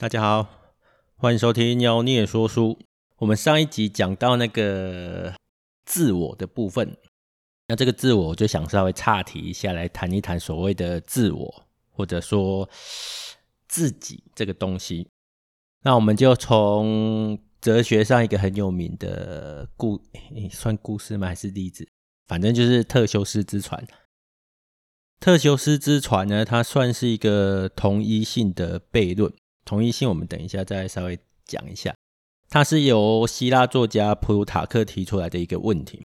大家好，欢迎收听妖孽说书。我们上一集讲到那个自我的部分，那这个自我，我就想稍微岔题一下，来谈一谈所谓的自我，或者说自己这个东西。那我们就从哲学上一个很有名的故，算故事吗？还是例子？反正就是特修斯之船。特修斯之船呢，它算是一个同一性的悖论。同一性，我们等一下再稍微讲一下。它是由希腊作家普鲁塔克提出来的一个问题。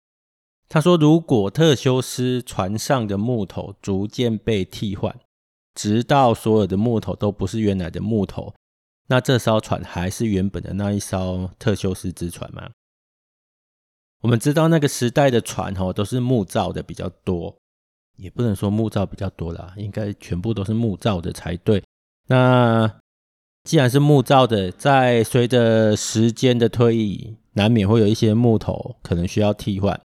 他说，如果特修斯船上的木头逐渐被替换，直到所有的木头都不是原来的木头，那这艘船还是原本的那一艘特修斯之船吗？我们知道那个时代的船哦，都是木造的比较多，也不能说木造比较多啦，应该全部都是木造的才对。那既然是木造的，在随着时间的推移，难免会有一些木头可能需要替换。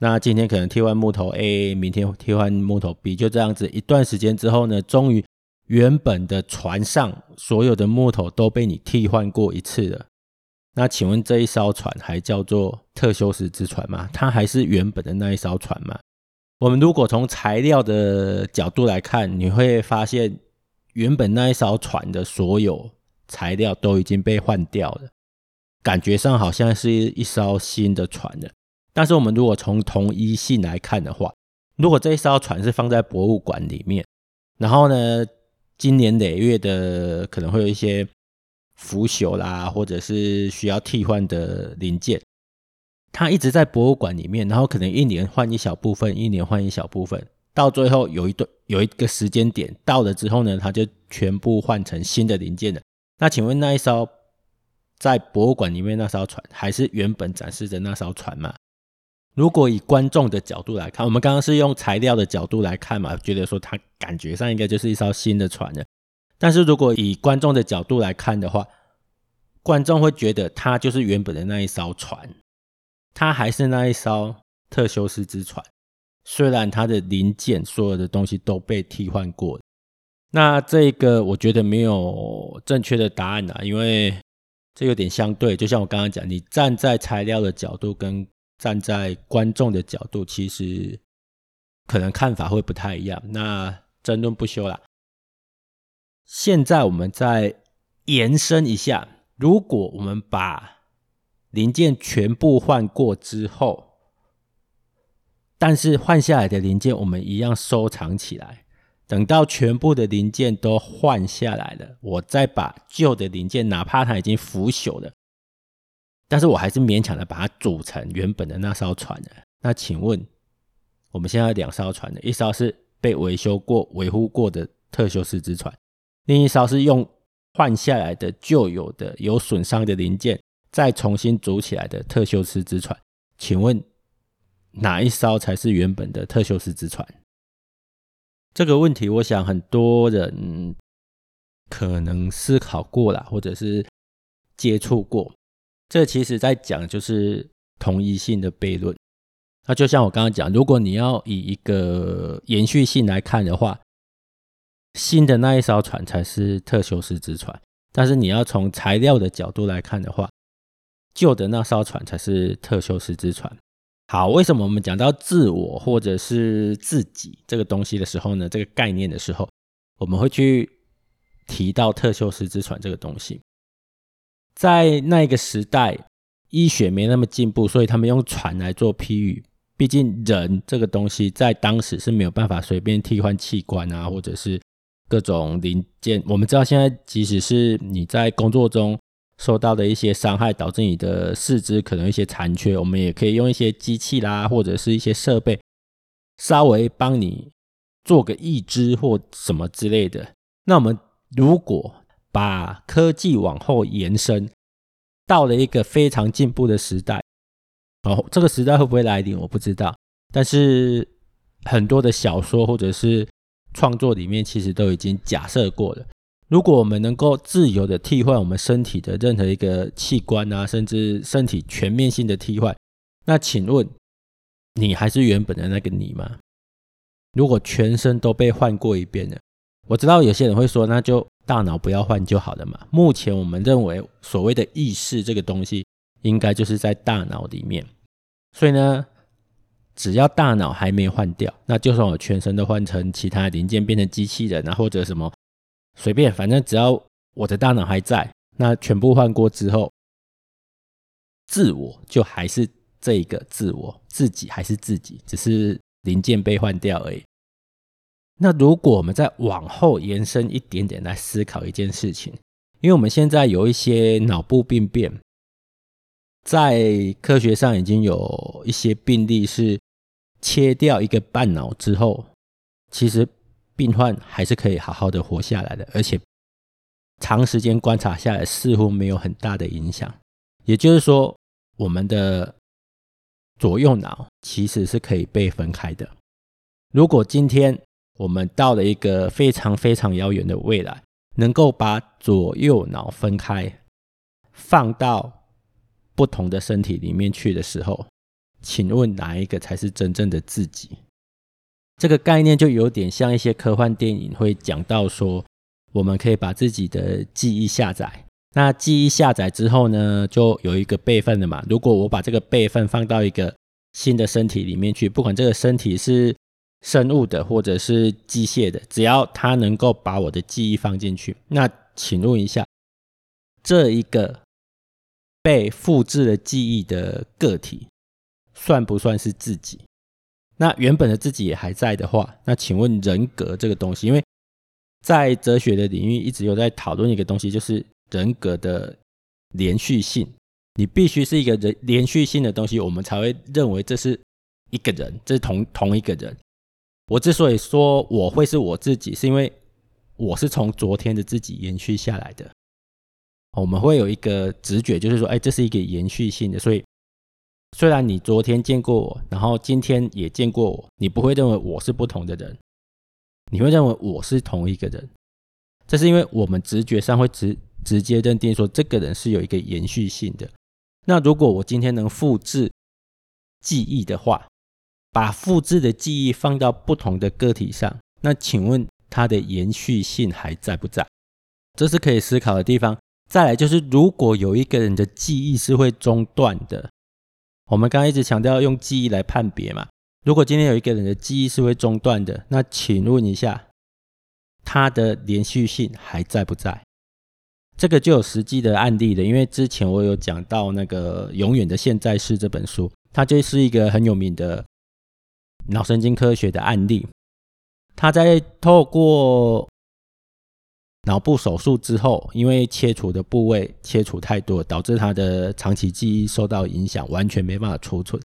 那今天可能替换木头 A，明天替换木头 B，就这样子一段时间之后呢，终于原本的船上所有的木头都被你替换过一次了。那请问这一艘船还叫做特修斯之船吗？它还是原本的那一艘船吗？我们如果从材料的角度来看，你会发现。原本那一艘船的所有材料都已经被换掉了，感觉上好像是一艘新的船了。但是我们如果从同一性来看的话，如果这一艘船是放在博物馆里面，然后呢，今年累月的可能会有一些腐朽啦，或者是需要替换的零件，它一直在博物馆里面，然后可能一年换一小部分，一年换一小部分。到最后有一段有一个时间点到了之后呢，它就全部换成新的零件了。那请问那一艘在博物馆里面那艘船，还是原本展示的那艘船吗？如果以观众的角度来看，我们刚刚是用材料的角度来看嘛，觉得说它感觉上应该就是一艘新的船了。但是如果以观众的角度来看的话，观众会觉得它就是原本的那一艘船，它还是那一艘特修斯之船。虽然它的零件所有的东西都被替换过，那这个我觉得没有正确的答案啊，因为这有点相对。就像我刚刚讲，你站在材料的角度跟站在观众的角度，其实可能看法会不太一样。那争论不休啦。现在我们再延伸一下，如果我们把零件全部换过之后，但是换下来的零件，我们一样收藏起来。等到全部的零件都换下来了，我再把旧的零件，哪怕它已经腐朽了，但是我还是勉强的把它组成原本的那艘船的。那请问，我们现在两艘船的，一艘是被维修过、维护过的特修斯之船，另一艘是用换下来的旧有的有损伤的零件再重新组起来的特修斯之船。请问？哪一艘才是原本的特修斯之船？这个问题，我想很多人可能思考过了，或者是接触过。这其实在讲就是同一性的悖论。那就像我刚刚讲，如果你要以一个延续性来看的话，新的那一艘船才是特修斯之船；但是你要从材料的角度来看的话，旧的那艘船才是特修斯之船。好，为什么我们讲到自我或者是自己这个东西的时候呢？这个概念的时候，我们会去提到特修斯之船这个东西。在那个时代，医学没那么进步，所以他们用船来做譬喻。毕竟人这个东西在当时是没有办法随便替换器官啊，或者是各种零件。我们知道现在，即使是你在工作中。受到的一些伤害，导致你的四肢可能一些残缺，我们也可以用一些机器啦，或者是一些设备，稍微帮你做个义肢或什么之类的。那我们如果把科技往后延伸，到了一个非常进步的时代，哦，这个时代会不会来临，我不知道。但是很多的小说或者是创作里面，其实都已经假设过了。如果我们能够自由的替换我们身体的任何一个器官啊，甚至身体全面性的替换，那请问你还是原本的那个你吗？如果全身都被换过一遍了，我知道有些人会说，那就大脑不要换就好了嘛。目前我们认为所谓的意识这个东西，应该就是在大脑里面。所以呢，只要大脑还没换掉，那就算我全身都换成其他零件，变成机器人啊，或者什么随便，反正只要我的大脑还在，那全部换过之后，自我就还是这个自我，自己还是自己，只是零件被换掉而已。那如果我们再往后延伸一点点来思考一件事情，因为我们现在有一些脑部病变，在科学上已经有一些病例是切掉一个半脑之后，其实病患还是可以好好的活下来的，而且长时间观察下来似乎没有很大的影响。也就是说，我们的左右脑其实是可以被分开的。如果今天我们到了一个非常非常遥远的未来，能够把左右脑分开，放到不同的身体里面去的时候，请问哪一个才是真正的自己？这个概念就有点像一些科幻电影会讲到说，我们可以把自己的记忆下载。那记忆下载之后呢，就有一个备份了嘛。如果我把这个备份放到一个新的身体里面去，不管这个身体是生物的或者是机械的，只要它能够把我的记忆放进去，那请问一下，这一个被复制了记忆的个体，算不算是自己？那原本的自己也还在的话，那请问人格这个东西，因为在哲学的领域一直有在讨论一个东西，就是人格的连续性。你必须是一个人连续性的东西，我们才会认为这是一个人，这是同同一个人。我之所以说我会是我自己，是因为我是从昨天的自己延续下来的。我们会有一个直觉，就是说，哎，这是一个延续性的。所以，虽然你昨天见过我，然后今天也见过我，你不会认为我是不同的人，你会认为我是同一个人。这是因为我们直觉上会直直接认定说，这个人是有一个延续性的。那如果我今天能复制记忆的话，把复制的记忆放到不同的个体上，那请问它的延续性还在不在？这是可以思考的地方。再来就是，如果有一个人的记忆是会中断的，我们刚刚一直强调用记忆来判别嘛。如果今天有一个人的记忆是会中断的，那请问一下，他的连续性还在不在？这个就有实际的案例了，因为之前我有讲到那个《永远的现在式》这本书，它就是一个很有名的。脑神经科学的案例，他在透过脑部手术之后，因为切除的部位切除太多，导致他的长期记忆受到影响，完全没办法储存，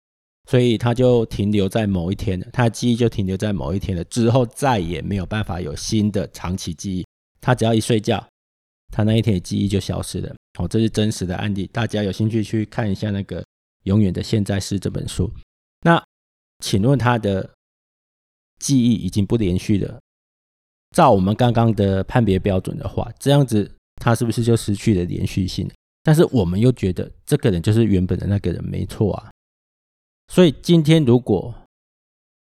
所以他就停留在某一天了，他的记忆就停留在某一天了，之后再也没有办法有新的长期记忆。他只要一睡觉，他那一天的记忆就消失了。哦，这是真实的案例，大家有兴趣去看一下那个《永远的现在是》这本书。那。请问他的记忆已经不连续了？照我们刚刚的判别标准的话，这样子他是不是就失去了连续性？但是我们又觉得这个人就是原本的那个人，没错啊。所以今天如果，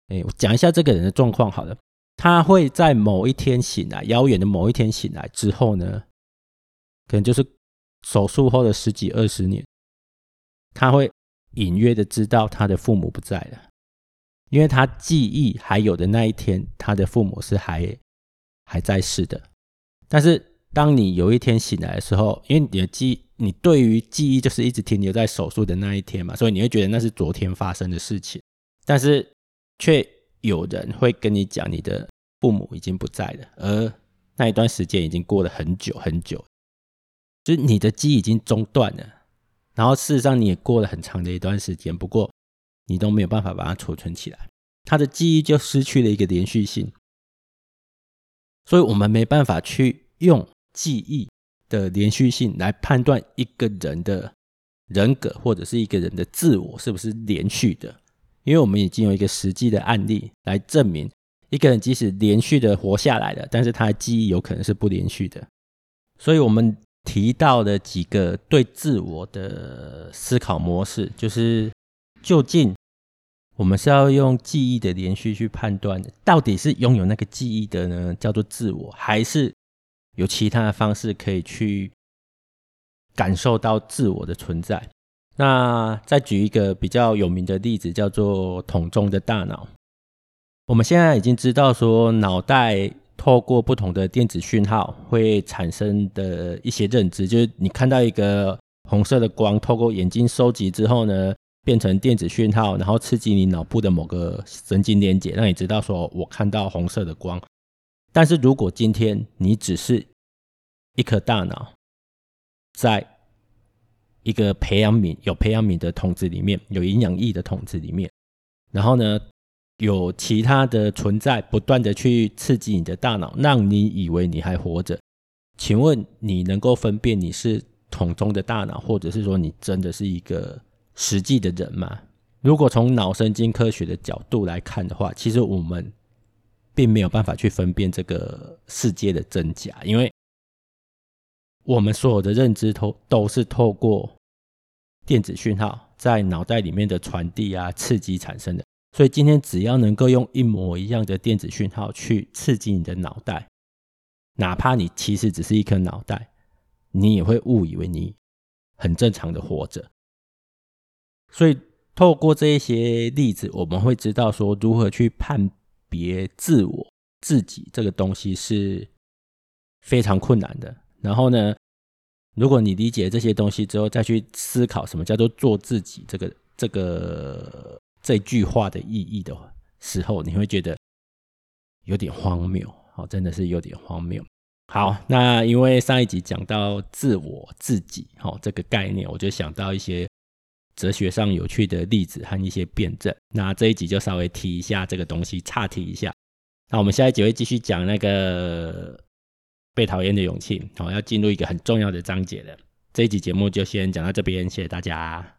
哎，我讲一下这个人的状况好了。他会在某一天醒来，遥远的某一天醒来之后呢，可能就是手术后的十几二十年，他会隐约的知道他的父母不在了。因为他记忆还有的那一天，他的父母是还还在世的。但是当你有一天醒来的时候，因为你的记，你对于记忆就是一直停留在手术的那一天嘛，所以你会觉得那是昨天发生的事情。但是却有人会跟你讲，你的父母已经不在了，而那一段时间已经过了很久很久，就是你的记忆已经中断了。然后事实上你也过了很长的一段时间，不过。你都没有办法把它储存起来，他的记忆就失去了一个连续性，所以我们没办法去用记忆的连续性来判断一个人的人格或者是一个人的自我是不是连续的，因为我们已经有一个实际的案例来证明，一个人即使连续的活下来了，但是他的记忆有可能是不连续的，所以我们提到的几个对自我的思考模式，就是究竟。我们是要用记忆的连续去判断，到底是拥有那个记忆的呢，叫做自我，还是有其他的方式可以去感受到自我的存在。那再举一个比较有名的例子，叫做桶中的大脑。我们现在已经知道说，脑袋透过不同的电子讯号会产生的一些认知，就是你看到一个红色的光，透过眼睛收集之后呢，变成电子讯号，然后刺激你脑部的某个神经连接，让你知道说我看到红色的光。但是如果今天你只是一颗大脑，在一个培养皿有培养皿的桶子里面，有营养液的桶子里面，然后呢，有其他的存在不断的去刺激你的大脑，让你以为你还活着。请问你能够分辨你是桶中的大脑，或者是说你真的是一个实际的人嘛？如果从脑神经科学的角度来看的话，其实我们并没有办法去分辨这个世界的真假，因为。我们所有的认知都都是透过电子讯号在脑袋里面的传递啊、刺激产生的。所以今天只要能够用一模一样的电子讯号去刺激你的脑袋，哪怕你其实只是一颗脑袋，你也会误以为你很正常的活着。所以透过这一些例子，我们会知道说如何去判别自我、自己这个东西是非常困难的。然后呢，如果你理解这些东西之后，再去思考什么叫做做自己这个这个这句话的意义的时候，你会觉得有点荒谬，好，真的是有点荒谬。好，那因为上一集讲到自我自己，好，这个概念，我就想到一些哲学上有趣的例子和一些辩证。那这一集就稍微提一下这个东西，岔提一下。那我们下一集会继续讲那个。被讨厌的勇气，好，要进入一个很重要的章节了。这一集节目就先讲到这边，谢谢大家。